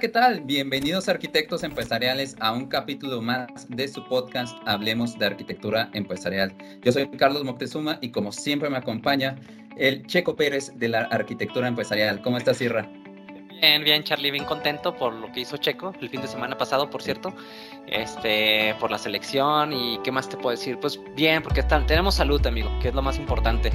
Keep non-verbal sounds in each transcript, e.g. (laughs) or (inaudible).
¿qué tal? Bienvenidos arquitectos empresariales a un capítulo más de su podcast Hablemos de Arquitectura Empresarial. Yo soy Carlos Moctezuma y como siempre me acompaña el Checo Pérez de la Arquitectura Empresarial. ¿Cómo estás, Irra? Bien, bien, Charlie, bien contento por lo que hizo Checo el fin de semana pasado, por cierto, este, por la selección y qué más te puedo decir. Pues bien, porque tenemos salud, amigo, que es lo más importante.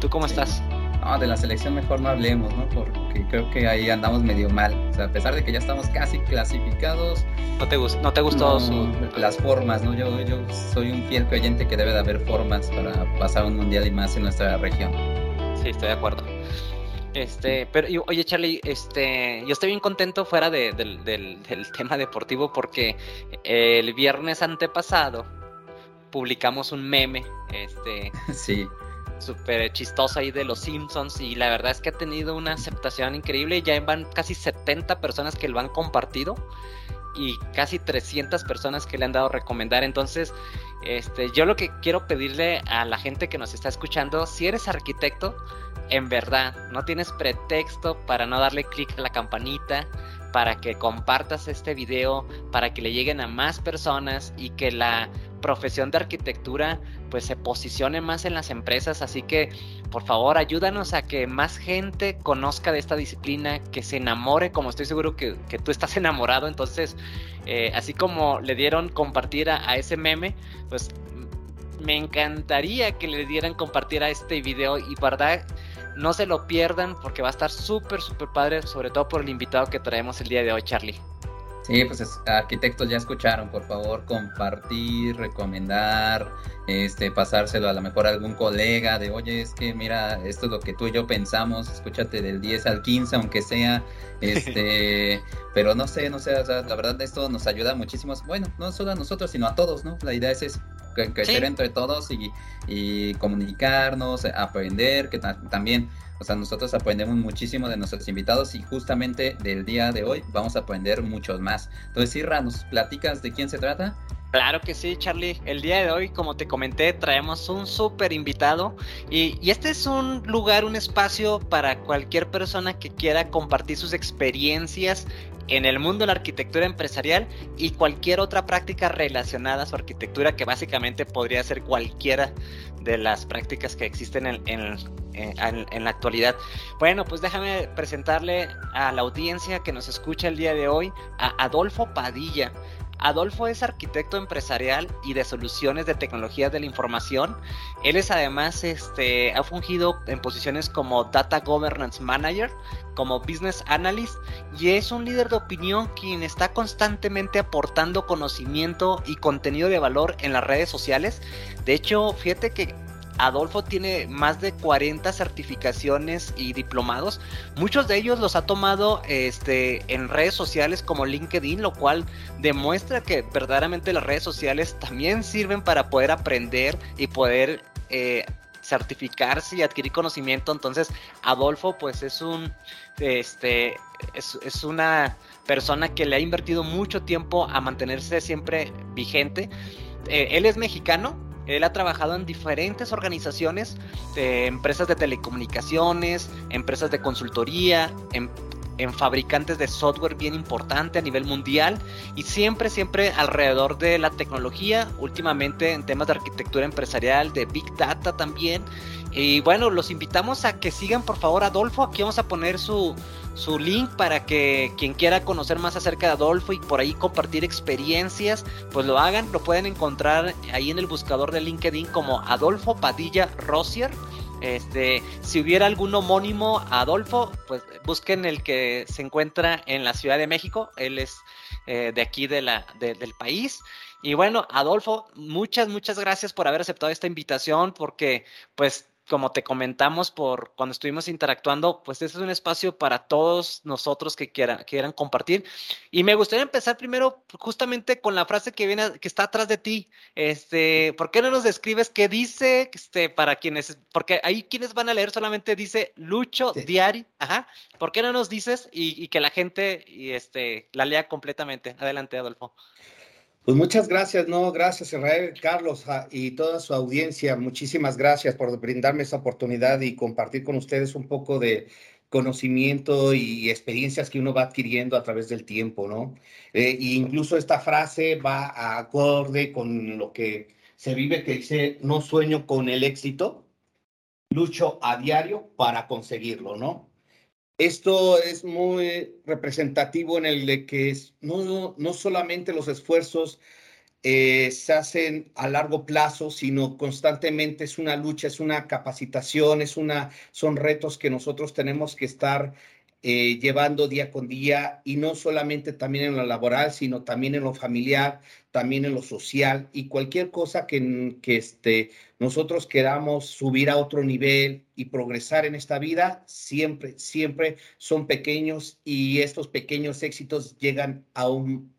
¿Tú cómo estás? No, de la selección mejor no hablemos, ¿no? Porque creo que ahí andamos medio mal. O sea, a pesar de que ya estamos casi clasificados. ¿No te, gustó, no te gustó su... Las formas, ¿no? Yo, yo soy un fiel creyente que debe de haber formas para pasar un mundial y más en nuestra región. Sí, estoy de acuerdo. Este, pero oye Charlie, este, yo estoy bien contento fuera de, del, del, del tema deportivo porque el viernes antepasado publicamos un meme, este, (laughs) sí súper chistoso ahí de los Simpsons y la verdad es que ha tenido una aceptación increíble. Ya van casi 70 personas que lo han compartido y casi 300 personas que le han dado recomendar. Entonces, este, yo lo que quiero pedirle a la gente que nos está escuchando, si eres arquitecto, en verdad, no tienes pretexto para no darle clic a la campanita, para que compartas este video, para que le lleguen a más personas y que la profesión de arquitectura pues se posicione más en las empresas, así que por favor ayúdanos a que más gente conozca de esta disciplina, que se enamore, como estoy seguro que, tú estás (laughs) enamorado, entonces eh, así como le dieron compartir a, ese meme, pues me encantaría que le dieran compartir a este video y verdad no se lo pierdan porque va a estar súper súper padre, sobre todo por el invitado que traemos el día de hoy, Charlie. Sí, pues arquitectos ya escucharon, por favor, compartir, recomendar, este, pasárselo a lo mejor a algún colega de, oye, es que mira, esto es lo que tú y yo pensamos, escúchate del 10 al 15, aunque sea, (laughs) este, pero no sé, no sé, la verdad esto nos ayuda muchísimo, bueno, no solo a nosotros, sino a todos, ¿no? La idea es eso, crecer entre todos y, y comunicarnos, aprender, que también o sea, nosotros aprendemos muchísimo de nuestros invitados y justamente del día de hoy vamos a aprender muchos más. Entonces, Irra, ¿nos platicas de quién se trata? Claro que sí, Charlie. El día de hoy, como te comenté, traemos un súper invitado y, y, este es un lugar, un espacio para cualquier persona que quiera compartir sus experiencias en el mundo de la arquitectura empresarial y cualquier otra práctica relacionada a su arquitectura que básicamente podría ser cualquiera de las prácticas que existen en, en, la actualidad. Bueno, pues déjame presentarle a la audiencia que nos escucha el día de hoy a Adolfo Padilla. Adolfo es arquitecto empresarial y de soluciones de tecnología de la información. Él es además, este, ha fungido en posiciones como Data Governance Manager, como Business Analyst y es un líder de opinión quien está constantemente aportando conocimiento y contenido de valor en las redes sociales. De hecho, fíjate que Adolfo tiene más de 40 certificaciones y diplomados. Muchos de ellos los ha tomado este, en redes sociales como LinkedIn, lo cual demuestra que verdaderamente las redes sociales también sirven para poder aprender y poder eh, certificarse y adquirir conocimiento. Entonces, Adolfo, pues es un, este, es, una persona que le ha invertido mucho tiempo a mantenerse siempre vigente. Eh, él es mexicano, él ha trabajado en diferentes organizaciones, empresas de telecomunicaciones, empresas de consultoría, en, en, fabricantes de software bien importante a nivel mundial y siempre, siempre alrededor de la tecnología, últimamente en temas de arquitectura empresarial, de Big Data también. Y bueno, los invitamos a que sigan por favor Adolfo, aquí vamos a poner su, su link para que quien quiera conocer más acerca de Adolfo y por ahí compartir experiencias, pues lo hagan. Lo pueden encontrar ahí en el buscador de LinkedIn como Adolfo Padilla Rosier. Este, si hubiera algún homónimo Adolfo, pues busquen el que se encuentra en la Ciudad de México. Él es eh, de aquí de la, del país. Y bueno, Adolfo, muchas, muchas gracias por haber aceptado esta invitación, porque pues como te comentamos por cuando estuvimos interactuando, pues este es un espacio para todos nosotros que quieran, quieran compartir. Y me gustaría empezar primero justamente con la frase que viene, que está atrás de ti. Este, ¿por qué no nos describes qué dice? Este, para quienes, porque ahí quienes van a leer solamente dice Lucho Diari, ajá. ¿Por qué no nos dices y, y que la gente y este la lea completamente? Adelante, Adolfo. Pues muchas gracias, no, gracias Israel, Carlos y toda su audiencia. Muchísimas gracias por brindarme esa oportunidad y compartir con ustedes un poco de, conocimiento y experiencias que uno va adquiriendo a través del tiempo, ¿no? Eh, e incluso esta frase va a acorde con lo que se vive, que dice, no sueño con el éxito, lucho a diario para conseguirlo, ¿no? Esto es muy representativo en el de que no, no solamente los esfuerzos eh, se hacen a largo plazo, sino constantemente es una lucha, es una capacitación, es una, son retos que nosotros tenemos que estar eh, llevando día con día y no solamente también en lo laboral, sino también en lo familiar, también en lo social y cualquier cosa que, que este, nosotros queramos subir a otro nivel y progresar en esta vida, siempre, siempre son pequeños y estos pequeños éxitos llegan a un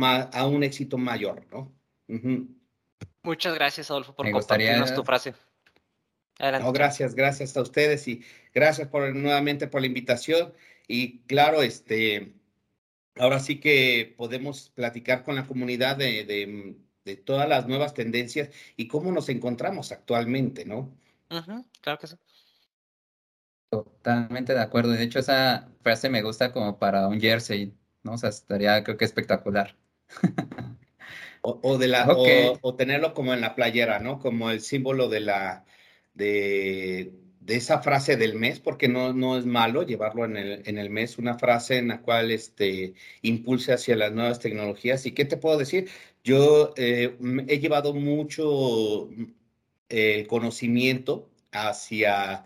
a un éxito mayor, ¿no? Muchas gracias, Adolfo, por compartirnos tu frase. Adelante. gracias, gracias a ustedes y gracias por nuevamente por la invitación. Y claro, este, ahora sí que podemos platicar con la comunidad de, de, todas las nuevas tendencias y cómo nos encontramos actualmente, ¿no? claro que sí. Totalmente de acuerdo. De hecho, esa frase me gusta como para un jersey, ¿no? O sea, estaría creo que espectacular. o, de la, o, tenerlo como en la playera, ¿no? Como el símbolo de la, de, de esa frase del mes, porque no, no es malo llevarlo en el, en el mes, una frase en la cual este, impulse hacia las nuevas tecnologías. ¿Y qué te puedo decir? Yo eh, he llevado mucho eh, conocimiento hacia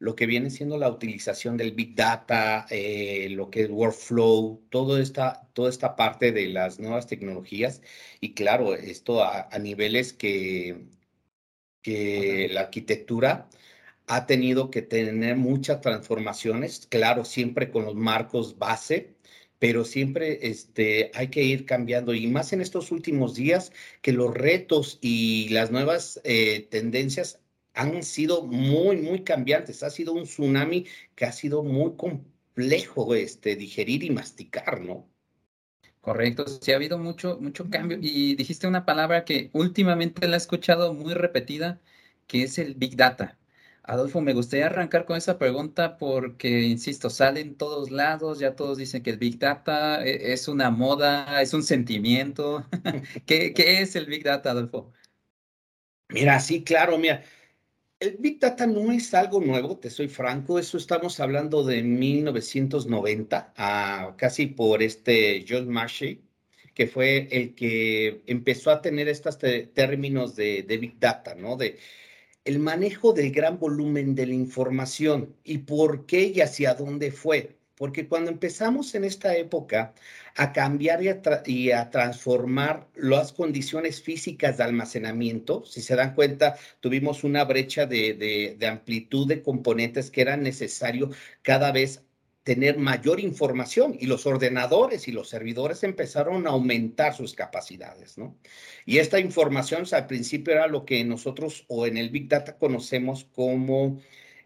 lo que viene siendo la utilización del Big Data, eh, lo que es workflow, todo esta, toda esta parte de las nuevas tecnologías. Y claro, esto a, niveles que, que la arquitectura ha tenido que tener muchas transformaciones, claro, siempre con los marcos base, pero siempre este, hay que ir cambiando y más en estos últimos días que los retos y las nuevas eh, tendencias han sido muy, muy cambiantes. Ha sido un tsunami que ha sido muy complejo este, digerir y masticar, ¿no? Correcto, sí ha habido mucho, mucho cambio. Y dijiste una palabra que últimamente la he escuchado muy repetida, que es el Big Data. Adolfo, me gustaría arrancar con esa pregunta porque, insisto, sale en todos lados, ya todos dicen que el Big Data e, es una moda, es un sentimiento. (laughs) ¿Qué, ¿Qué, es el Big Data, Adolfo? Mira, sí, claro, mira, el Big Data no es algo nuevo, te soy franco, eso estamos hablando de 1990, casi por este John Marshy, que fue el que empezó a tener estos términos de, de, Big Data, ¿no? De el manejo del gran volumen de la información y por qué y hacia dónde fue porque cuando empezamos en esta época a cambiar y a, transformar las condiciones físicas de almacenamiento, si se dan cuenta, tuvimos una brecha de, amplitud de componentes que era necesario cada vez tener mayor información y los ordenadores y los servidores empezaron a aumentar sus capacidades, ¿no? Y esta información al principio era lo que nosotros o en el Big Data conocemos como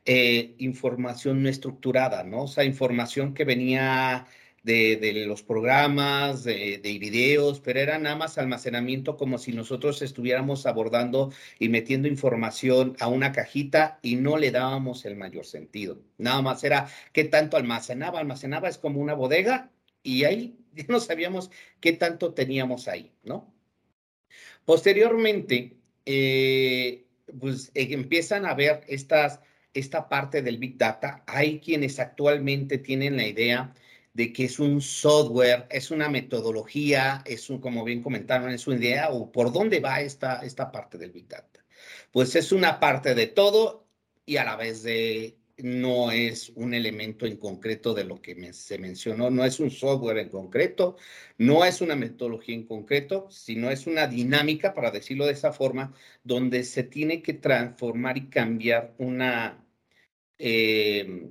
eh, información no estructurada, ¿no? O sea, información que venía de, los programas, de, de, videos, pero era nada más almacenamiento como si nosotros estuviéramos abordando y metiendo información a una cajita y no le dábamos el mayor sentido. Nada más era qué tanto almacenaba. Almacenaba es como una bodega y ahí (laughs) ya no sabíamos qué tanto teníamos ahí, ¿no? Posteriormente, eh, pues eh, empiezan a ver estas esta parte del Big Data, hay quienes actualmente tienen la idea de que es un software, es una metodología, es un, como bien comentaron, es una idea o por dónde va esta, esta parte del Big Data. Pues es una parte de todo y a la vez de no es un elemento en concreto de lo que se mencionó, no es un software en concreto, no es una metodología en concreto, sino es una dinámica, para decirlo de esa forma, donde se tiene que transformar y cambiar una, eh,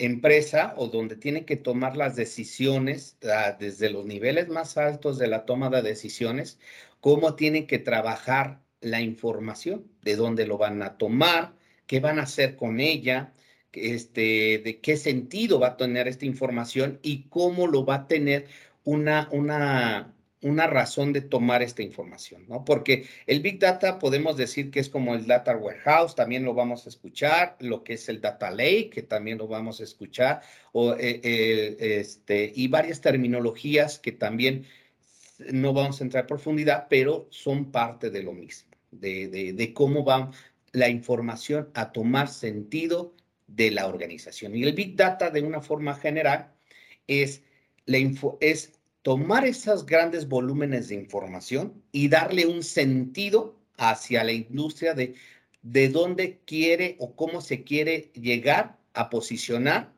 empresa o donde tiene que tomar las decisiones ah, desde los niveles más altos de la toma de decisiones, cómo tienen que trabajar la información, de dónde lo van a tomar, qué van a hacer con ella, este, de qué sentido va a tener esta información y cómo lo va a tener una, una una razón de tomar esta información, ¿no? Porque el Big Data podemos decir que es como el Data Warehouse, también lo vamos a escuchar, lo que es el Data Lake, que también lo vamos a escuchar, o, eh, eh, este, y varias terminologías que también no vamos a entrar en profundidad, pero son parte de lo mismo, de, de cómo va la información a tomar sentido de la organización. Y el Big Data, de una forma general, es, la info, es tomar esos grandes volúmenes de información y darle un sentido hacia la industria de, de dónde quiere o cómo se quiere llegar a posicionar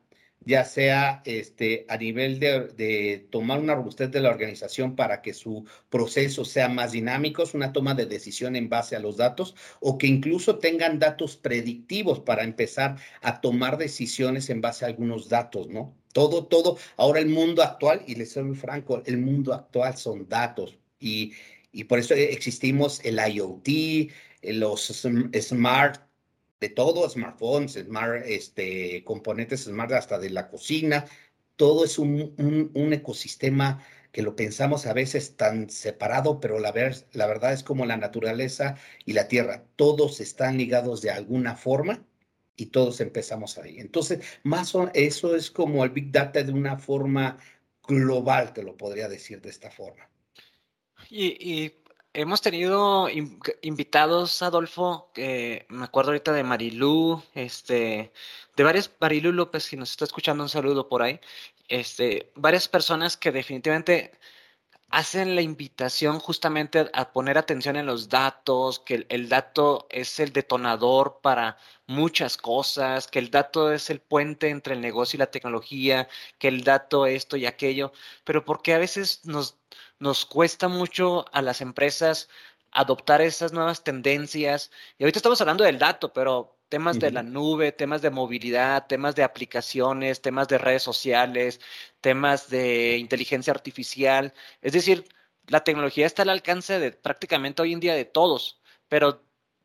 ya sea este, a nivel de, tomar una robustez de la organización para que su proceso sea más dinámico, es una toma de decisión en base a los datos, o que incluso tengan datos predictivos para empezar a tomar decisiones en base a algunos datos, ¿no? Todo, todo, ahora el mundo actual, y les soy muy franco, el mundo actual son datos, y, y por eso existimos el IoT, los smart de todo, smartphones, smart, este, componentes smart hasta de la cocina, todo es un, un, ecosistema que lo pensamos a veces tan separado, pero la, ver, la verdad es como la naturaleza y la tierra, todos están ligados de alguna forma y todos empezamos ahí. Entonces, más o, eso es como el Big Data de una forma global, te lo podría decir de esta forma. Y, Hemos tenido invitados, Adolfo, me acuerdo ahorita de Marilú, este, de varias, Marilú López, si nos está escuchando, un saludo por ahí, este, varias personas que definitivamente hacen la invitación justamente a poner atención en los datos, que el, dato es el detonador para muchas cosas, que el dato es el puente entre el negocio y la tecnología, que el dato esto y aquello, pero porque a veces nos nos cuesta mucho a las empresas adoptar esas nuevas tendencias. Y ahorita estamos hablando del dato, pero temas de la nube, temas de movilidad, temas de aplicaciones, temas de redes sociales, temas de inteligencia artificial. Es decir, la tecnología está al alcance de prácticamente hoy en día de todos, pero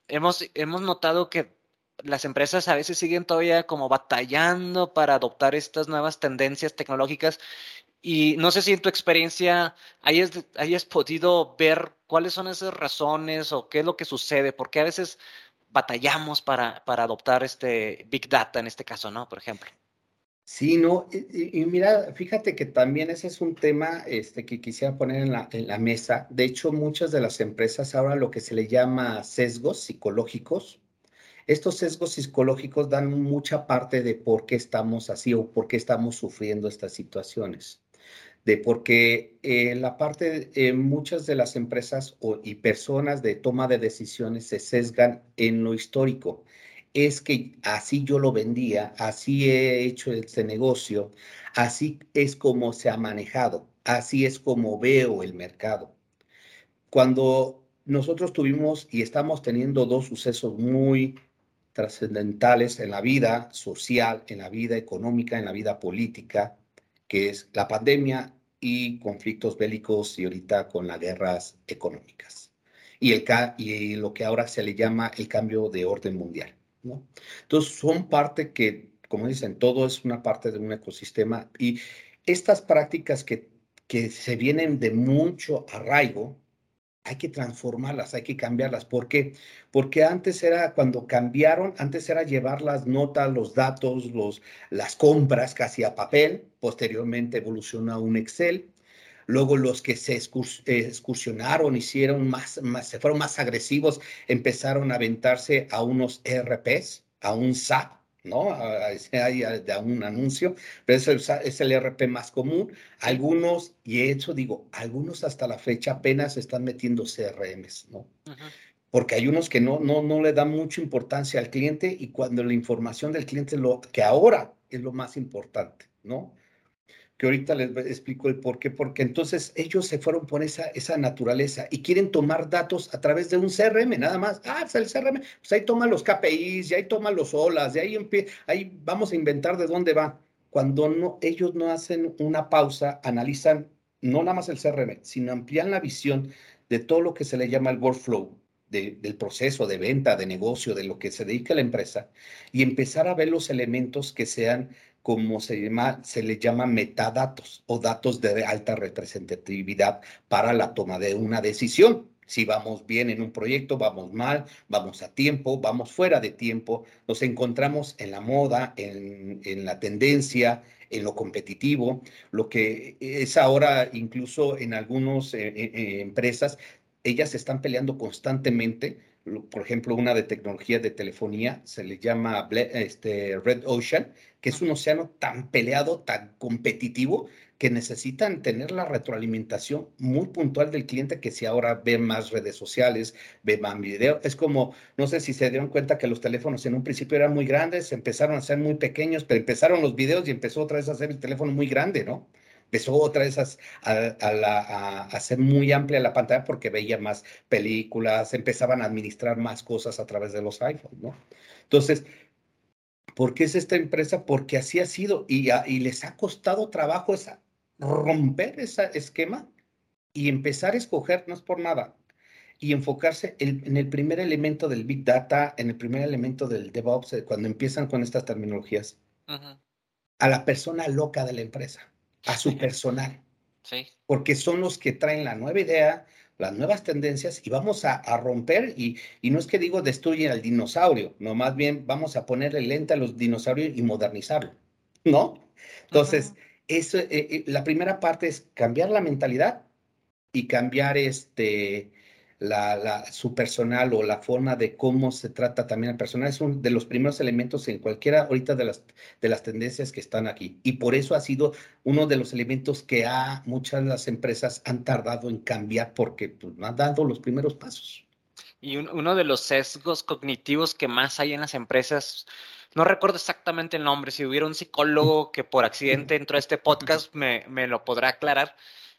hemos, hemos notado que las empresas a veces siguen todavía como batallando para adoptar estas nuevas tendencias tecnológicas y no sé si en tu experiencia hayas, hayas podido ver cuáles son esas razones o qué es lo que sucede, porque a veces batallamos para, para adoptar este Big Data en este caso, ¿no? Por ejemplo. Sí, no, y, mira, fíjate que también ese es un tema este, que quisiera poner en la, en la mesa. De hecho, muchas de las empresas ahora lo que se le llama sesgos psicológicos, estos sesgos psicológicos dan mucha parte de por qué estamos así o por qué estamos sufriendo estas situaciones de porque eh, la parte, eh, muchas de las empresas y personas de toma de decisiones se sesgan en lo histórico. Es que así yo lo vendía, así he hecho este negocio, así es como se ha manejado, así es como veo el mercado. Cuando nosotros tuvimos y estamos teniendo dos sucesos muy trascendentales en la vida social, en la vida económica, en la vida política, que es la pandemia y conflictos bélicos y ahorita con las guerras económicas. Y, el, y lo que ahora se le llama el cambio de orden mundial. ¿no? Entonces, son parte que, como dicen, todo es una parte de un ecosistema y estas prácticas que, que se vienen de mucho arraigo, hay que transformarlas, hay que cambiarlas. ¿Por qué? Porque antes era, cuando cambiaron, antes era llevar las notas, los datos, los, las compras casi a papel, posteriormente evolucionó a un Excel. Luego los que se excursionaron, hicieron más, más, se fueron más agresivos, empezaron a aventarse a unos ERPs, a un SAP, ¿no? Hay un anuncio, pero es el, es el RP más común. Algunos, y he hecho, digo, algunos hasta la fecha apenas están metiendo CRMs, ¿no? Porque hay unos que no, no, no le dan mucha importancia al cliente y cuando la información del cliente, lo que ahora es lo más importante, ¿no? Que ahorita les explico el por qué, porque entonces ellos se fueron por esa, esa naturaleza y quieren tomar datos a través de un CRM, nada más. Ah, pues el CRM, pues ahí toma los KPIs, y ahí toma los olas, de ahí, ahí vamos a inventar de dónde va. Cuando no, ellos no hacen una pausa, analizan no nada más el CRM, sino amplían la visión de todo lo que se le llama el workflow, del proceso de venta, de negocio, de lo que se dedica a la empresa, y empezar a ver los elementos que sean como se llama, se le llama metadatos o datos de alta representatividad para la toma de una decisión. Si vamos bien en un proyecto, vamos mal, vamos a tiempo, vamos fuera de tiempo, nos encontramos en la moda, en, la tendencia, en lo competitivo, lo que es ahora incluso en algunas eh, eh, eh, empresas, ellas están peleando constantemente por ejemplo, una de tecnología de telefonía, se le llama este, Red Ocean, que es un océano tan peleado, tan competitivo, que necesitan tener la retroalimentación muy puntual del cliente que si ahora ve más redes sociales, ve más video, es como, no sé si se dieron cuenta que los teléfonos en un principio eran muy grandes, empezaron a ser muy pequeños, pero empezaron los videos y empezó otra vez a ser el teléfono muy grande, ¿no? Empezó otra vez a, a, ser muy amplia la pantalla porque veía más películas, empezaban a administrar más cosas a través de los iPhones, ¿no? Entonces, ¿por qué es esta empresa? Porque así ha sido y, y les ha costado trabajo esa, romper ese esquema y empezar a escoger, no es por nada, y enfocarse en el primer elemento del Big Data, en el primer elemento del DevOps, eh, cuando empiezan con estas terminologías, a la persona loca de la empresa a su personal. Sí. Porque son los que traen la nueva idea, las nuevas tendencias y vamos a, romper y, y, no es que digo destruyen al dinosaurio, no, más bien vamos a ponerle lente a los dinosaurios y modernizarlo, ¿no? Entonces, eso, eh, eh, la primera parte es cambiar la mentalidad y cambiar este, la, su personal o la forma de cómo se trata también al personal es uno de los primeros elementos en cualquiera ahorita de las, de las tendencias que están aquí. Y por eso ha sido uno de los elementos que ha, muchas de las empresas han tardado en cambiar porque pues, no han dado los primeros pasos. Y uno de los sesgos cognitivos que más hay en las empresas, no recuerdo exactamente el nombre, si hubiera un psicólogo que por accidente entró a este podcast me, me lo podrá aclarar,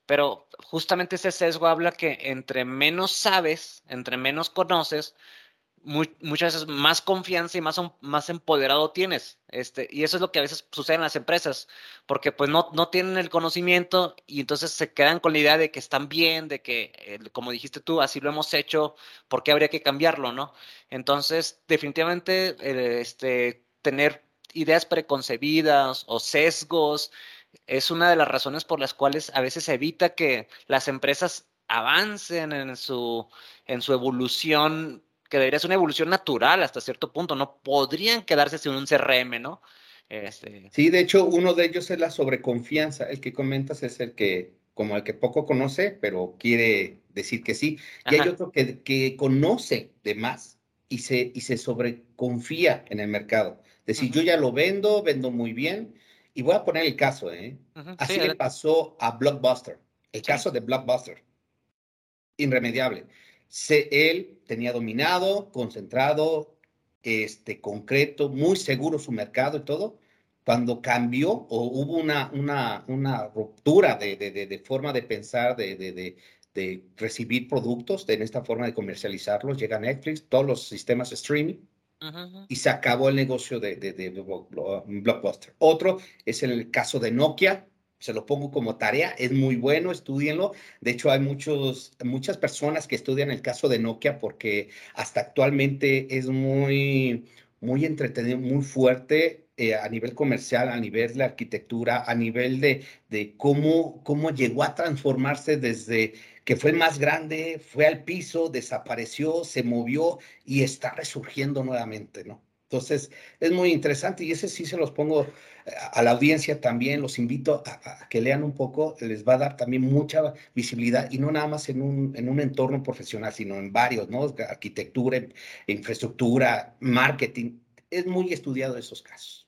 pero justamente ese sesgo habla que entre menos sabes, entre menos conoces, muchas veces más confianza y más, más empoderado tienes. Este, y eso es lo que a veces sucede en las empresas, porque pues no, no tienen el conocimiento y entonces se quedan con la idea de que están bien, de que, eh, como dijiste tú, así lo hemos hecho, ¿por qué habría que cambiarlo, no? Entonces, definitivamente, eh, este, tener ideas preconcebidas o sesgos, es una de las razones por las cuales a veces evita que las empresas avancen en su, en su evolución, que debería ser una evolución natural hasta cierto punto, no podrían quedarse sin un CRM, ¿no? Este... Sí, de hecho, uno de ellos es la sobreconfianza. El que comentas es el que, como el que poco conoce, pero quiere decir que sí. Y hay otro que, que, conoce de más y se, y se sobreconfía en el mercado. Decir, yo ya lo vendo, vendo muy bien, y voy a poner el caso, ¿eh? Así le pasó a Blockbuster, el caso de Blockbuster. Irremediable. Se, él tenía dominado, concentrado, este, concreto, muy seguro su mercado y todo. Cuando cambió o hubo una, una, una ruptura de, de, de, forma de pensar, de, de, recibir productos, en esta forma de comercializarlos, llega Netflix, todos los sistemas streaming, y se acabó el negocio de, de, Blockbuster. Otro es el caso de Nokia, se lo pongo como tarea, es muy bueno, estudienlo. De hecho, hay muchos, muchas personas que estudian el caso de Nokia porque hasta actualmente es muy, muy entretenido, muy fuerte eh, a nivel comercial, a nivel de arquitectura, a nivel de, de cómo, cómo llegó a transformarse desde que fue más grande, fue al piso, desapareció, se movió y está resurgiendo nuevamente, ¿no? Entonces, es muy interesante y ese sí se los pongo eh, a la audiencia también, los invito a, que lean un poco, les va a dar también mucha visibilidad y no nada más en un, en un entorno profesional, sino en varios, ¿no? Arquitectura, infraestructura, marketing, es muy estudiado esos casos.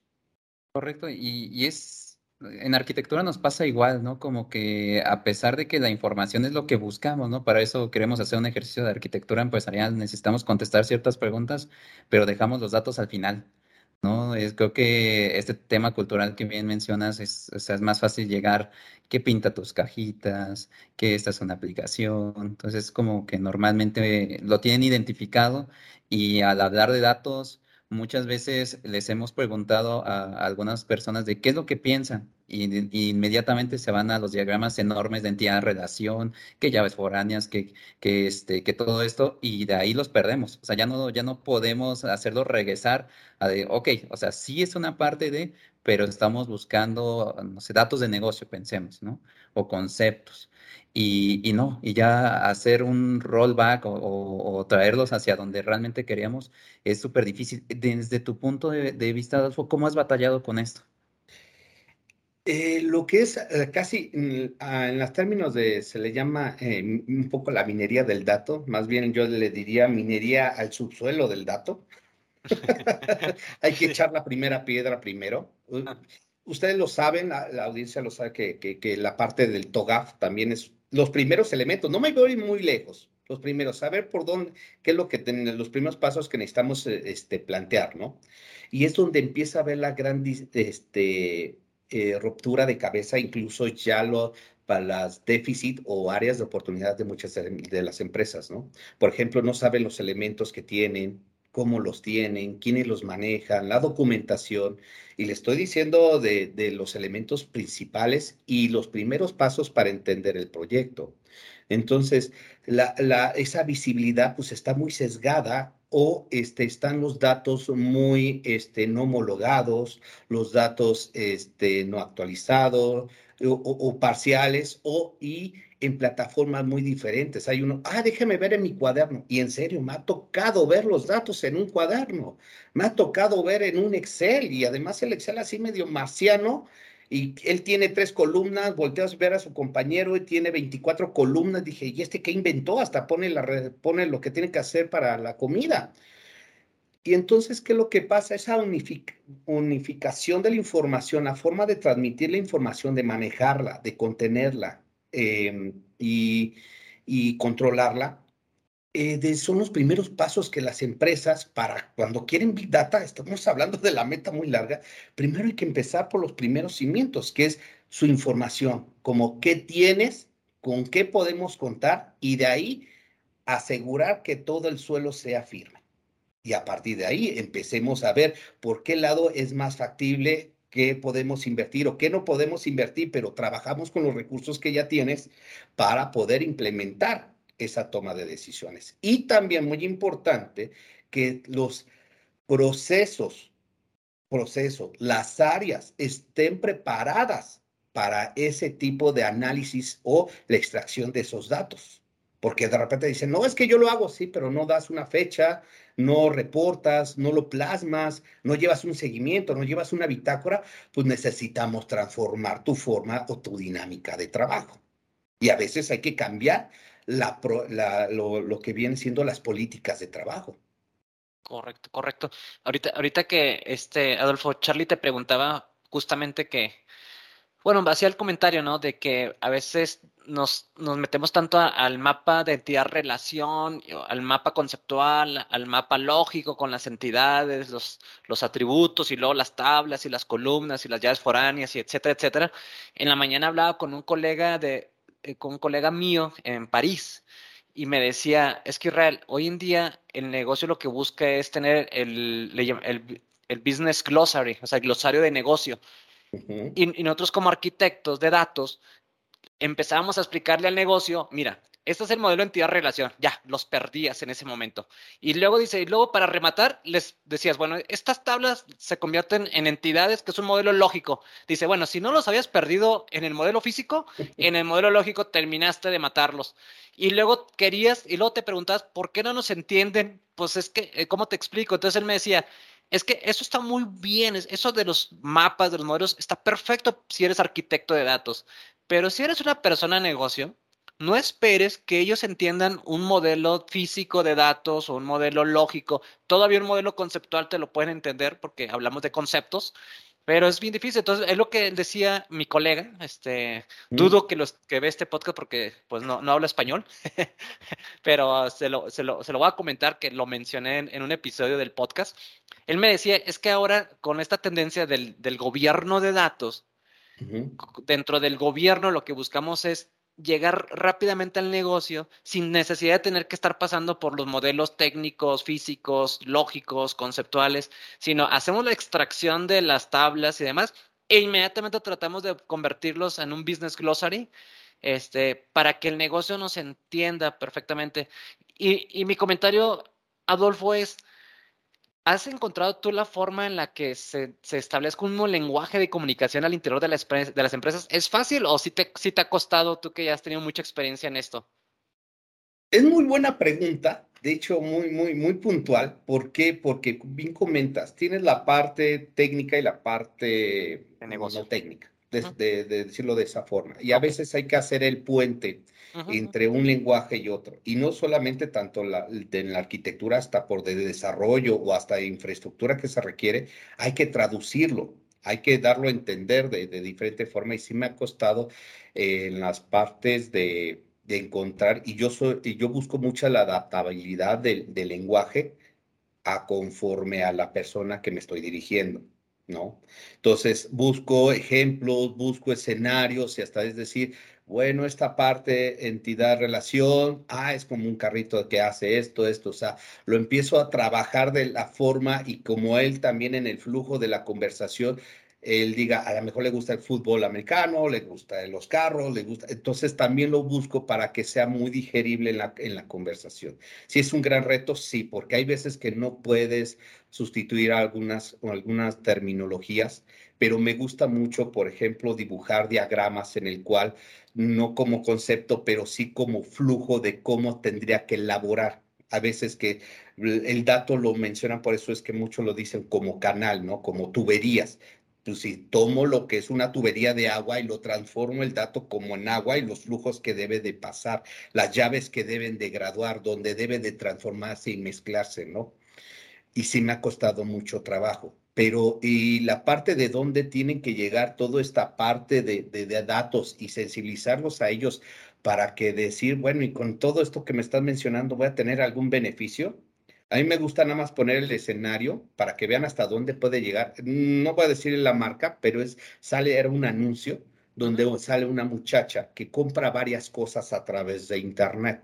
Correcto, y, y es en arquitectura nos pasa igual, ¿no? Como que a pesar de que la información es lo que buscamos, ¿no? Para eso queremos hacer un ejercicio de arquitectura empresarial, necesitamos contestar ciertas preguntas, pero dejamos los datos al final, ¿no? Es, creo que este tema cultural que bien mencionas es, es más fácil llegar que pinta tus cajitas, que esta es una aplicación, entonces como que normalmente lo tienen identificado y al hablar de datos Muchas veces les hemos preguntado a, algunas personas de qué es lo que piensan y, inmediatamente se van a los diagramas enormes de entidad, relación, que llaves foráneas, que, que, este, que todo esto, y de ahí los perdemos. O sea, ya no, ya no podemos hacerlo regresar a de, ok, o sea, sí es una parte de, pero estamos buscando, no sé, datos de negocio, pensemos, ¿no? O conceptos. Y, y no, y ya hacer un rollback o, o, traerlos hacia donde realmente queríamos es súper difícil. Desde tu punto de, de vista, Adolfo, ¿cómo has batallado con esto? Eh, lo que es eh, casi mm, ah, en los términos de, se le llama eh, un poco la minería del dato, más bien yo le diría minería al subsuelo del dato. (laughs) (laughs) Hay que echar la primera piedra primero. Ustedes lo saben, la, audiencia lo sabe que, que, la parte del TOGAF también es los primeros elementos. No me voy muy lejos. Los primeros, saber por dónde, qué es lo que tenemos, los primeros pasos que necesitamos este, plantear, ¿no? Y es donde empieza a ver la gran este, eh, ruptura de cabeza, incluso ya lo, para las déficit o áreas de oportunidad de muchas de, las empresas, ¿no? Por ejemplo, no saben los elementos que tienen, cómo los tienen, quiénes los manejan, la documentación. Y le estoy diciendo de, los elementos principales y los primeros pasos para entender el proyecto. Entonces, esa visibilidad pues está muy sesgada o este, están los datos muy este, no homologados, los datos este, no actualizados o, parciales o y en plataformas muy diferentes. Hay uno, ah, déjeme ver en mi cuaderno. Y en serio, me ha tocado ver los datos en un cuaderno, me ha tocado ver en un Excel y además el Excel así medio marciano y él tiene tres columnas, volteas a ver a su compañero y tiene 24 columnas. Dije, ¿y este qué inventó? Hasta pone, la, pone lo que tiene que hacer para la comida. Y entonces, ¿qué es lo que pasa? Esa unificación de la información, la forma de transmitir la información, de manejarla, de contenerla em, y, controlarla, eh, son los primeros pasos que las empresas, para cuando quieren Big Data, estamos hablando de la meta muy larga, primero hay que empezar por los primeros cimientos, que es su información, como qué tienes, con qué podemos contar y de ahí asegurar que todo el suelo sea firme. Y a partir de ahí empecemos a ver por qué lado es más factible qué podemos invertir o qué no podemos invertir, pero trabajamos con los recursos que ya tienes para poder implementar esa toma de decisiones. Y también muy importante que los procesos, procesos, las áreas estén preparadas para ese tipo de análisis o la extracción de esos datos. Porque de repente dicen, no, es que yo lo hago, sí, pero no das una fecha, no reportas, no lo plasmas, no llevas un seguimiento, no llevas una bitácora, pues necesitamos transformar tu forma o tu dinámica de trabajo. Y a veces hay que cambiar la, lo, que vienen siendo las políticas de trabajo. Correcto, correcto. Ahorita, ahorita que este Adolfo Charlie te preguntaba justamente que, bueno, hacía el comentario, ¿no? De que a veces nos, nos metemos tanto al mapa de entidad relación, al mapa conceptual, al mapa lógico con las entidades, los, los atributos y luego las tablas y las columnas y las llaves foráneas y etcétera, etcétera. En la mañana hablaba con un colega de, eh, con un colega mío en París y me decía, es que Israel, hoy en día el negocio lo que busca es tener el, el, el business glossary, o sea, el glosario de negocio. Y, y, nosotros como arquitectos de datos empezamos a explicarle al negocio, mira, este es el modelo entidad-relación. Ya, los perdías en ese momento. Y luego dice, y luego para rematar, les decías, bueno, estas tablas se convierten en entidades, que es un modelo lógico. Dice, bueno, si no los habías perdido en el modelo físico, (laughs) en el modelo lógico terminaste de matarlos. Y luego querías, y luego te preguntabas, ¿por qué no nos entienden? Pues es que, eh, ¿cómo te explico? Entonces él me decía, es que eso está muy bien, eso de los mapas, de los modelos, está perfecto si eres arquitecto de datos. Pero si eres una persona de negocio, no esperes que ellos entiendan un modelo físico de datos o un modelo lógico. Todavía un modelo conceptual te lo pueden entender porque hablamos de conceptos, pero es bien difícil. Entonces, es lo que decía mi colega. Este, mm. dudo que los que ve este podcast porque pues no, no habla español, (laughs) pero se lo, se, lo, se lo, voy a comentar que lo mencioné en, un episodio del podcast. Él me decía, es que ahora con esta tendencia del, del gobierno de datos, dentro del gobierno lo que buscamos es llegar rápidamente al negocio sin necesidad de tener que estar pasando por los modelos técnicos, físicos, lógicos, conceptuales, sino hacemos la extracción de las tablas y demás e inmediatamente tratamos de convertirlos en un business glossary este, para que el negocio nos entienda perfectamente. Y, y mi comentario, Adolfo, es, ¿has encontrado tú la forma en la que se, se establezca un lenguaje de comunicación al interior de, de las empresas? ¿Es fácil o si te, si te ha costado tú que ya has tenido mucha experiencia en esto? Es muy buena pregunta, de hecho muy, muy, muy puntual. ¿Por qué? Porque bien comentas, tienes la parte técnica y la parte de negocio. no técnica, de, decirlo de esa forma. Y a veces hay que hacer el puente entre un lenguaje y otro. Y no solamente tanto la, en la arquitectura hasta por de desarrollo o hasta infraestructura que se requiere, hay que traducirlo hay que darlo a entender de, de diferente forma y sí me ha costado eh, en las partes de, de encontrar, y yo, soy, y yo busco mucha la adaptabilidad del, del lenguaje a conforme a la persona que me estoy dirigiendo. ¿No? Entonces, busco ejemplos, busco escenarios y hasta es decir, bueno, esta parte, entidad, relación, ah, es como un carrito que hace esto, esto, o sea, lo empiezo a trabajar de la forma y como él también en el flujo de la conversación él diga, a lo mejor le gusta el fútbol americano, le gusta los carros, le gusta, entonces también lo busco para que sea muy digerible en la, en la conversación. Si es un gran reto, sí, porque hay veces que no puedes sustituir algunas, algunas terminologías, pero me gusta mucho, por ejemplo, dibujar diagramas en el cual, no como concepto, pero sí como flujo de cómo tendría que elaborar a veces que el dato lo mencionan, por eso es que muchos lo dicen como canal, ¿no? Como tuberías pues si tomo lo que es una tubería de agua y lo transformo el dato como en agua y los flujos que debe de pasar, las llaves que deben de graduar, donde debe de transformarse y mezclarse, ¿no? Y sí me ha costado mucho trabajo. Pero, y la parte de dónde tienen que llegar toda esta parte de, de, de datos y sensibilizarlos a ellos para que decir, bueno, y con todo esto que me estás mencionando, ¿voy a tener algún beneficio? A mí me gusta nada más poner el escenario para que vean hasta dónde puede llegar. No voy a decir la marca, pero es sale era un anuncio donde sale una muchacha que compra varias cosas a través de internet.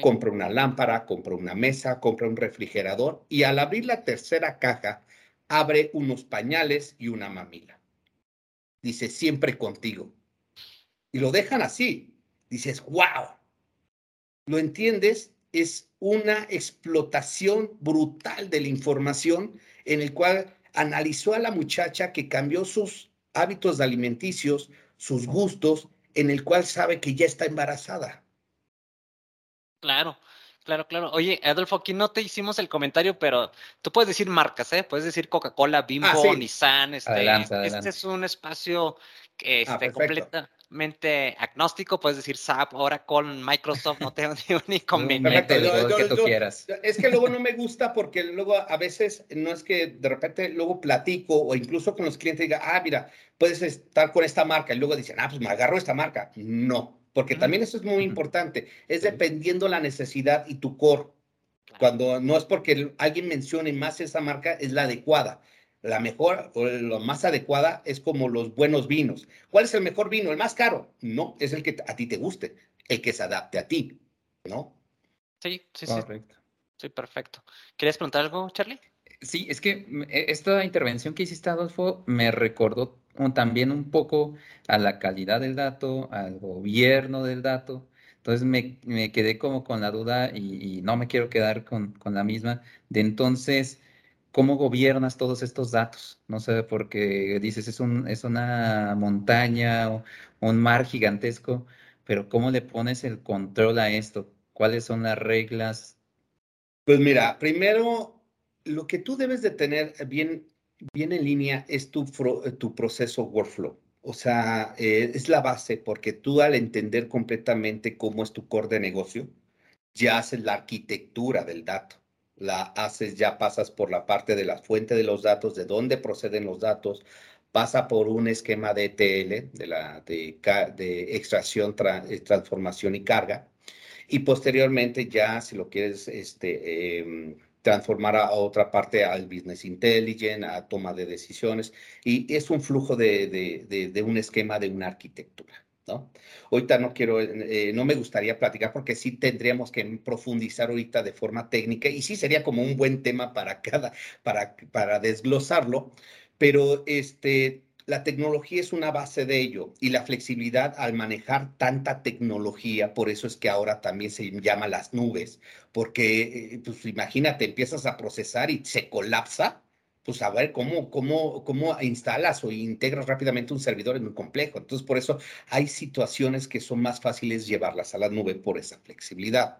Compra una lámpara, compra una mesa, compra un refrigerador y al abrir la tercera caja abre unos pañales y una mamila. Dice, siempre contigo. Y lo dejan así. Dices, wow. ¿Lo entiendes? Es una explotación brutal de la información en el cual analizó a la muchacha que cambió sus hábitos alimenticios, sus gustos, en el cual sabe que ya está embarazada. Claro, claro, claro. Oye, Adolfo, aquí no te hicimos el comentario, pero tú puedes decir marcas, ¿eh? Puedes decir Coca-Cola, Bimbo, ah, Nissan. Este, este es un espacio que ah, este, completa, mente agnóstico, puedes decir SAP, ahora con Microsoft, no tengo (laughs) ni inconveniente. que tú quieras. Es que luego no me gusta porque luego a veces no es que de repente luego platico o incluso con los clientes diga, ah, mira, puedes estar con esta marca y luego dicen, ah, pues me agarro esta marca. No, porque también eso es muy importante. Es dependiendo la necesidad y tu core. Cuando no es porque alguien mencione más esa marca, es la adecuada la mejor o la más adecuada es como los buenos vinos. ¿Cuál es el mejor vino? ¿El más caro? No, es el que a ti te guste, el que se adapte a ti, ¿no? Sí, sí, Correcto. sí. Sí, perfecto. ¿Quieres preguntar algo, Charlie? Sí, es que e, esta intervención que hiciste, Adolfo, me recordó también un poco a la calidad del dato, al gobierno del dato. Entonces me, me quedé como con la duda y, y no me quiero quedar con, con, la misma de entonces ¿Cómo gobiernas todos estos datos? No sé, porque dices es, un, es una montaña o un mar gigantesco, pero ¿cómo le pones el control a esto? ¿Cuáles son las reglas? Pues mira, primero, lo que tú debes de tener bien, bien en línea es tu, tu proceso workflow. O sea, eh, es la base porque tú al entender completamente cómo es tu core de negocio, ya haces la arquitectura del dato la haces, ya pasas por la parte de la fuente de los datos, de dónde proceden los datos, pasa por un esquema de ETL, de, la, de, de extracción, eh, transformación y carga, y posteriormente ya, si lo quieres este, em, transformar a otra parte, al business intelligence, a toma de decisiones, y es un flujo de, de, de un esquema de una arquitectura. ¿No? Ahorita no quiero, eh, no me gustaría platicar porque sí tendríamos que profundizar ahorita de forma técnica y sí sería como un buen tema para cada, para, para desglosarlo, pero este, La tecnología es una base de ello y la flexibilidad al manejar tanta tecnología, por eso es que ahora también se llama las nubes, porque eh, pues imagínate, empiezas a procesar y se colapsa, pues a ver cómo, cómo, cómo instalas o integras rápidamente un servidor es muy complejo. Entonces, por eso hay situaciones que son más fáciles llevarlas a la nube por esa flexibilidad.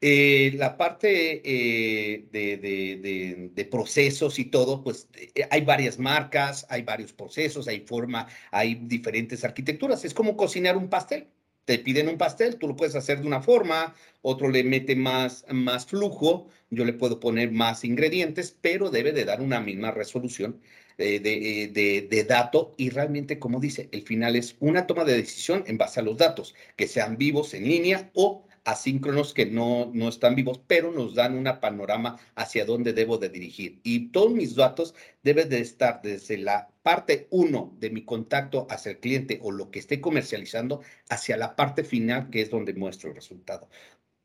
Eh, la parte eh, de, procesos y todo, pues eh, hay varias marcas, hay varios procesos, hay forma, hay diferentes arquitecturas. Es como cocinar un pastel. Te piden un pastel, tú lo puedes hacer de una forma, otro le mete más, más flujo, yo le puedo poner más ingredientes, pero debe de dar una misma resolución de, de, de, dato y realmente, como dice, el final es una toma de decisión en base a los datos, que sean vivos en línea o asíncronos que no, no están vivos, pero nos dan una panorama hacia dónde debo de dirigir. Y todos mis datos deben de estar desde la parte uno de mi contacto hacia el cliente o lo que esté comercializando hacia la parte final, que es donde muestro el resultado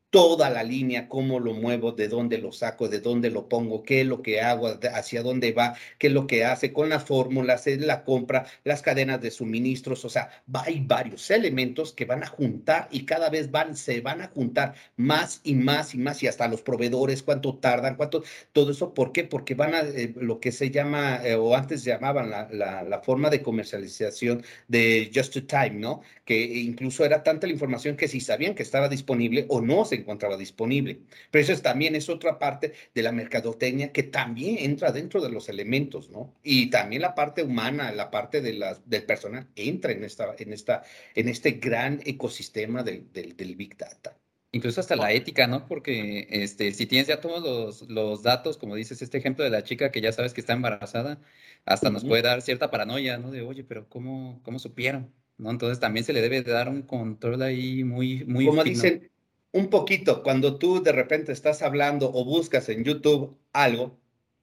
toda la línea, cómo lo muevo, de dónde lo saco, de dónde lo pongo, qué es lo que hago, hacia dónde va, qué es lo que hace con las fórmulas, la compra, las cadenas de suministros, o sea, hay varios elementos que van a juntar y cada vez van, se van a juntar más y más y más y hasta los proveedores, cuánto tardan, cuánto, todo eso, ¿por qué? Porque van a eh, lo que se llama, eh, o antes llamaban la, la, la forma de comercialización de just to time, ¿no? Que incluso era tanta la información que si sabían que estaba disponible o no se encontraba disponible. Pero eso también es otra parte de la mercadotecnia que también entra dentro de los elementos, ¿no? Y también la parte humana, la parte de la, del personal entra en, esta, en, esta, en este gran ecosistema del, del, del Big Data. Incluso hasta la ética, ¿no? Porque este, si tienes ya todos los, los, datos, como dices, este ejemplo de la chica que ya sabes que está embarazada, hasta nos puede dar cierta paranoia, ¿no? De, oye, pero ¿cómo, cómo supieron? ¿No? Entonces también se le debe de dar un control ahí muy, muy Como dicen, un poquito, cuando tú de repente estás hablando o buscas en YouTube algo,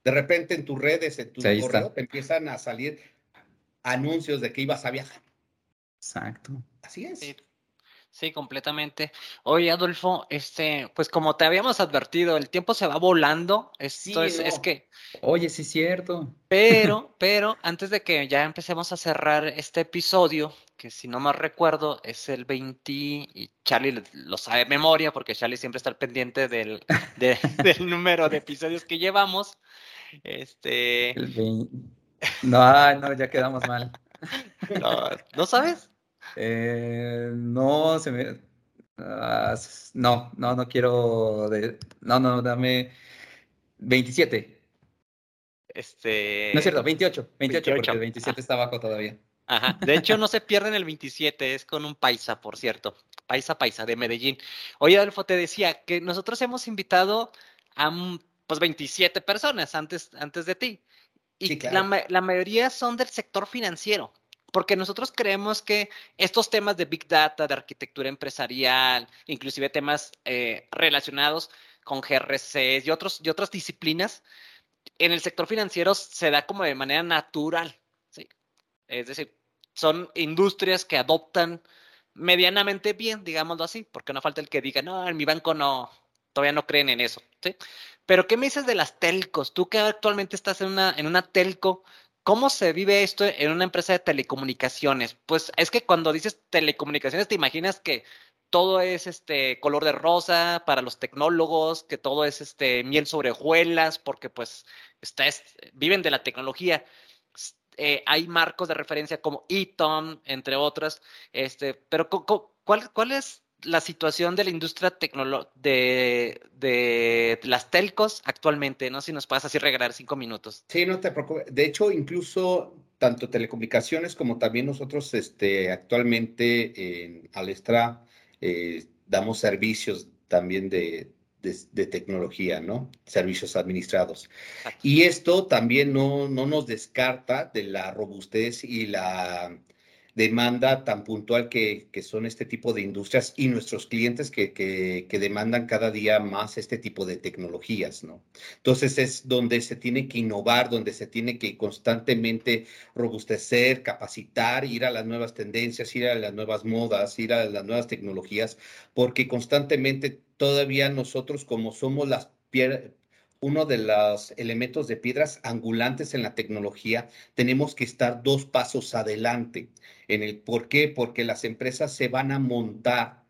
de repente en tus redes, en tu correo, te empiezan a salir anuncios de que ibas a viajar. Exacto. Así es. Sí. Completamente. Oye, Adolfo, este, pues como te habíamos advertido, el tiempo se va volando. Esto es, es, que. Oye, sí es cierto. Pero, (laughs) pero, antes de que ya empecemos a cerrar este episodio, que si no me recuerdo es el 20 y Charlie lo sabe de memoria porque Charlie siempre está al pendiente del, (laughs) del número de episodios que llevamos. Este... No, no, ya quedamos mal. (laughs) ¿No, sabes? Eh, no, se me... Ah, no, no, no quiero... De... No, no, dame 27. Este... No es cierto, 28, 28, porque el 27 está abajo todavía. Ajá. De hecho, no se pierden el 27, es con un paisa, por cierto. Paisa Paisa de Medellín. Oye, Adolfo, te decía que nosotros hemos invitado a pues 27 personas antes, antes de ti. Y la, la mayoría son del sector financiero porque nosotros creemos que estos temas de Big Data, de arquitectura empresarial, inclusive temas eh, relacionados con GRCs y, otras disciplinas, en el sector financiero se da como de manera natural. ¿sí? Es decir, son industrias que adoptan medianamente bien, digámoslo así, porque no falta el que diga, no, en mi banco no, todavía no creen en eso. Pero, ¿qué me dices de las telcos? Tú que actualmente estás en una telco, ¿cómo se vive esto en una empresa de telecomunicaciones? Pues es que cuando dices telecomunicaciones te imaginas que todo es este color de rosa para los tecnólogos, que todo es este miel sobre hojuelas, porque pues está, viven de la tecnología. Eh, hay marcos de referencia como Eaton, entre otras, este, pero ¿cuál, ¿cuál es la situación de la industria de, de, las telcos actualmente? No si nos puedes así regalar cinco minutos. Sí, no te preocupes. De hecho, incluso tanto telecomunicaciones como también nosotros este, actualmente en Alestra eh, damos servicios también de, de, tecnología, ¿no? Servicios administrados. Y esto también no, no nos descarta de la robustez y la demanda tan puntual que, que, son este tipo de industrias y nuestros clientes que, que, que, demandan cada día más este tipo de tecnologías, ¿no? Entonces es donde se tiene que innovar, donde se tiene que constantemente robustecer, capacitar, ir a las nuevas tendencias, ir a las nuevas modas, ir a las nuevas tecnologías, porque constantemente todavía nosotros como somos las uno de los elementos de piedras angulantes en la tecnología, tenemos que estar dos pasos adelante. En el, ¿Por qué? Porque las empresas se van a montar,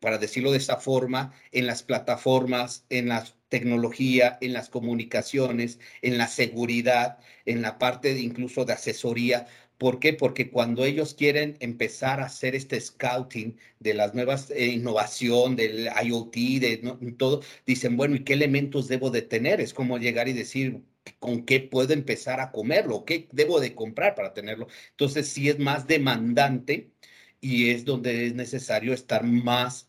para decirlo de esa forma, en las plataformas, en la tecnología, en las comunicaciones, en la seguridad, en la parte incluso de asesoría, ¿Por qué? Porque cuando ellos quieren empezar a hacer este scouting de las nuevas eh, innovación, del IoT, de todo, dicen, bueno, ¿y qué elementos debo de tener? Es como llegar y decir, ¿con qué puedo empezar a comerlo? ¿Qué debo de comprar para tenerlo? Entonces, sí es más demandante y es donde es necesario estar más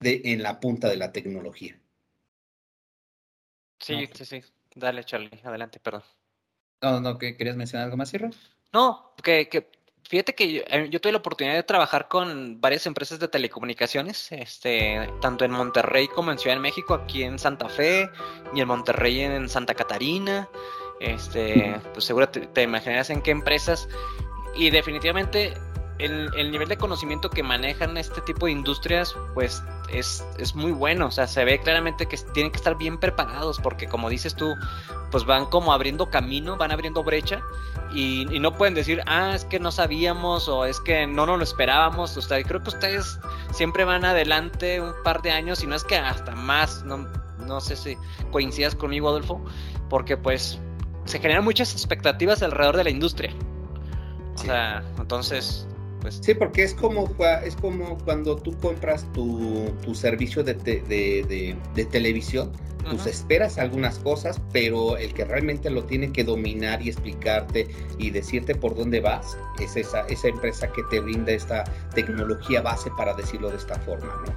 de, en la punta de la tecnología. Sí, sí, sí. Dale, Charlie, adelante, perdón. No, no, ¿querías mencionar algo más, Ciro? No, que, que fíjate que eh, yo, tuve la oportunidad de trabajar con varias empresas de telecomunicaciones, este, tanto en Monterrey como en Ciudad de México, aquí en Santa Fe, y en Monterrey en Santa Catarina. Este, pues seguro te, te imaginarás en qué empresas. Y definitivamente el, el, nivel de conocimiento que manejan este tipo de industrias, pues es, es, muy bueno. O sea, se ve claramente que tienen que estar bien preparados porque como dices tú, pues van como abriendo camino, van abriendo brecha y, no pueden decir, ah, es que no sabíamos o es que no nos lo esperábamos. O sea, creo que ustedes siempre van adelante un par de años y no es que hasta más, no, no sé si coincidas conmigo, Adolfo, porque pues se generan muchas expectativas alrededor de la industria. O sea, entonces pues. Sí, porque es como, es como cuando tú compras tu, tu servicio de, de, de, televisión, pues esperas algunas cosas, pero el que realmente lo tiene que dominar y explicarte y decirte por dónde vas es esa, esa empresa que te brinda esta tecnología base, para decirlo de esta forma. ¿no?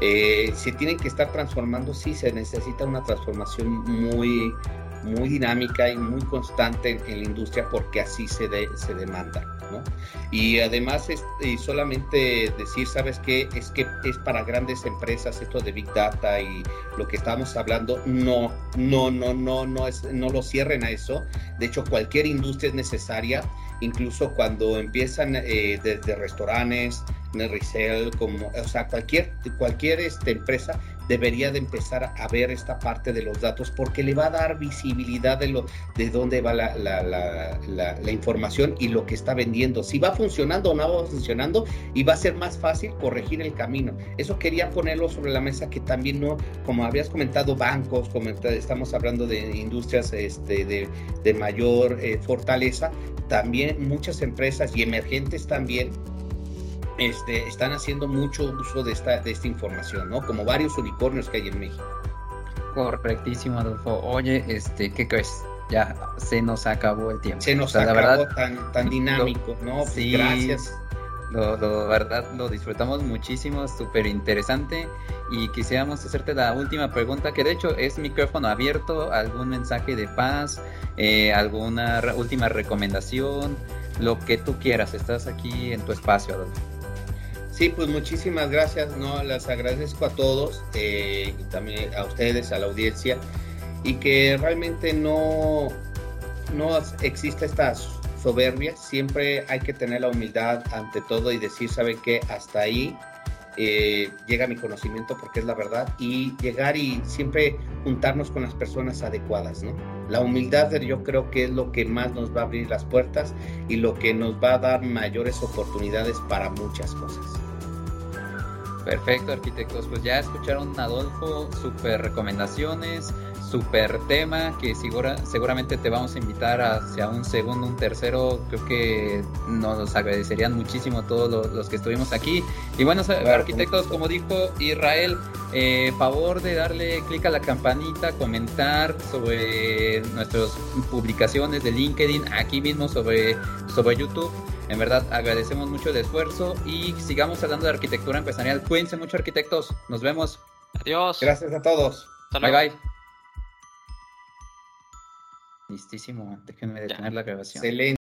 Eh, se tienen que estar transformando, sí, se necesita una transformación muy, muy dinámica y muy constante en, la industria porque así se, se demanda. ¿no? Y además, es, y solamente decir, ¿sabes qué? Es que es para grandes empresas esto de Big Data y lo que estábamos hablando, no, no, no, no, no, es, no lo cierren a eso. De hecho, cualquier industria es necesaria, incluso cuando empiezan eh, desde restaurantes, resell, como, o sea, cualquier, cualquier este, empresa debería de empezar a ver esta parte de los datos porque le va a dar visibilidad de, lo, de dónde va la, la, información y lo que está vendiendo. Si va funcionando o no va funcionando y va a ser más fácil corregir el camino. Eso quería ponerlo sobre la mesa que también no, como habías comentado, bancos, como estamos hablando de industrias este, de, de mayor eh, fortaleza, también muchas empresas y emergentes también este, están haciendo mucho uso de esta, de esta información, ¿no? Como varios unicornios que hay en México. Correctísimo, Adolfo. Oye, este, ¿qué crees? Ya se nos acabó el tiempo. Se nos acabó tan, tan dinámico, ¿no? Pues sí, gracias. Lo, lo, verdad, lo disfrutamos muchísimo, súper interesante. Y quisiéramos hacerte la última pregunta, que de hecho es micrófono abierto, algún mensaje de paz, eh, alguna última recomendación, lo que tú quieras. Estás aquí en tu espacio, Adolfo. Sí, pues muchísimas gracias, ¿no? Las agradezco a todos eh, y también a ustedes, a la audiencia, y que realmente no, no existe esta soberbia, siempre hay que tener la humildad ante todo y decir, ¿saben qué? Hasta ahí eh, llega mi conocimiento porque es la verdad y llegar y siempre juntarnos con las personas adecuadas, ¿no? La humildad yo creo que es lo que más nos va a abrir las puertas y lo que nos va a dar mayores oportunidades para muchas cosas. Perfecto, arquitectos. Pues ya escucharon Adolfo, super recomendaciones, super tema que seguramente te vamos a invitar hacia un segundo, un tercero. Creo que nos agradecerían muchísimo todos los, que estuvimos aquí. Y bueno, arquitectos, como dijo Israel, eh, favor de darle clic a la campanita, comentar sobre nuestras publicaciones de LinkedIn, aquí mismo sobre, sobre YouTube. En verdad, agradecemos mucho el esfuerzo y sigamos hablando de arquitectura empresarial. Cuídense mucho, arquitectos. Nos vemos. Adiós. Gracias a todos. Bye bye. Listísimo. Déjenme detener la grabación. Excelente.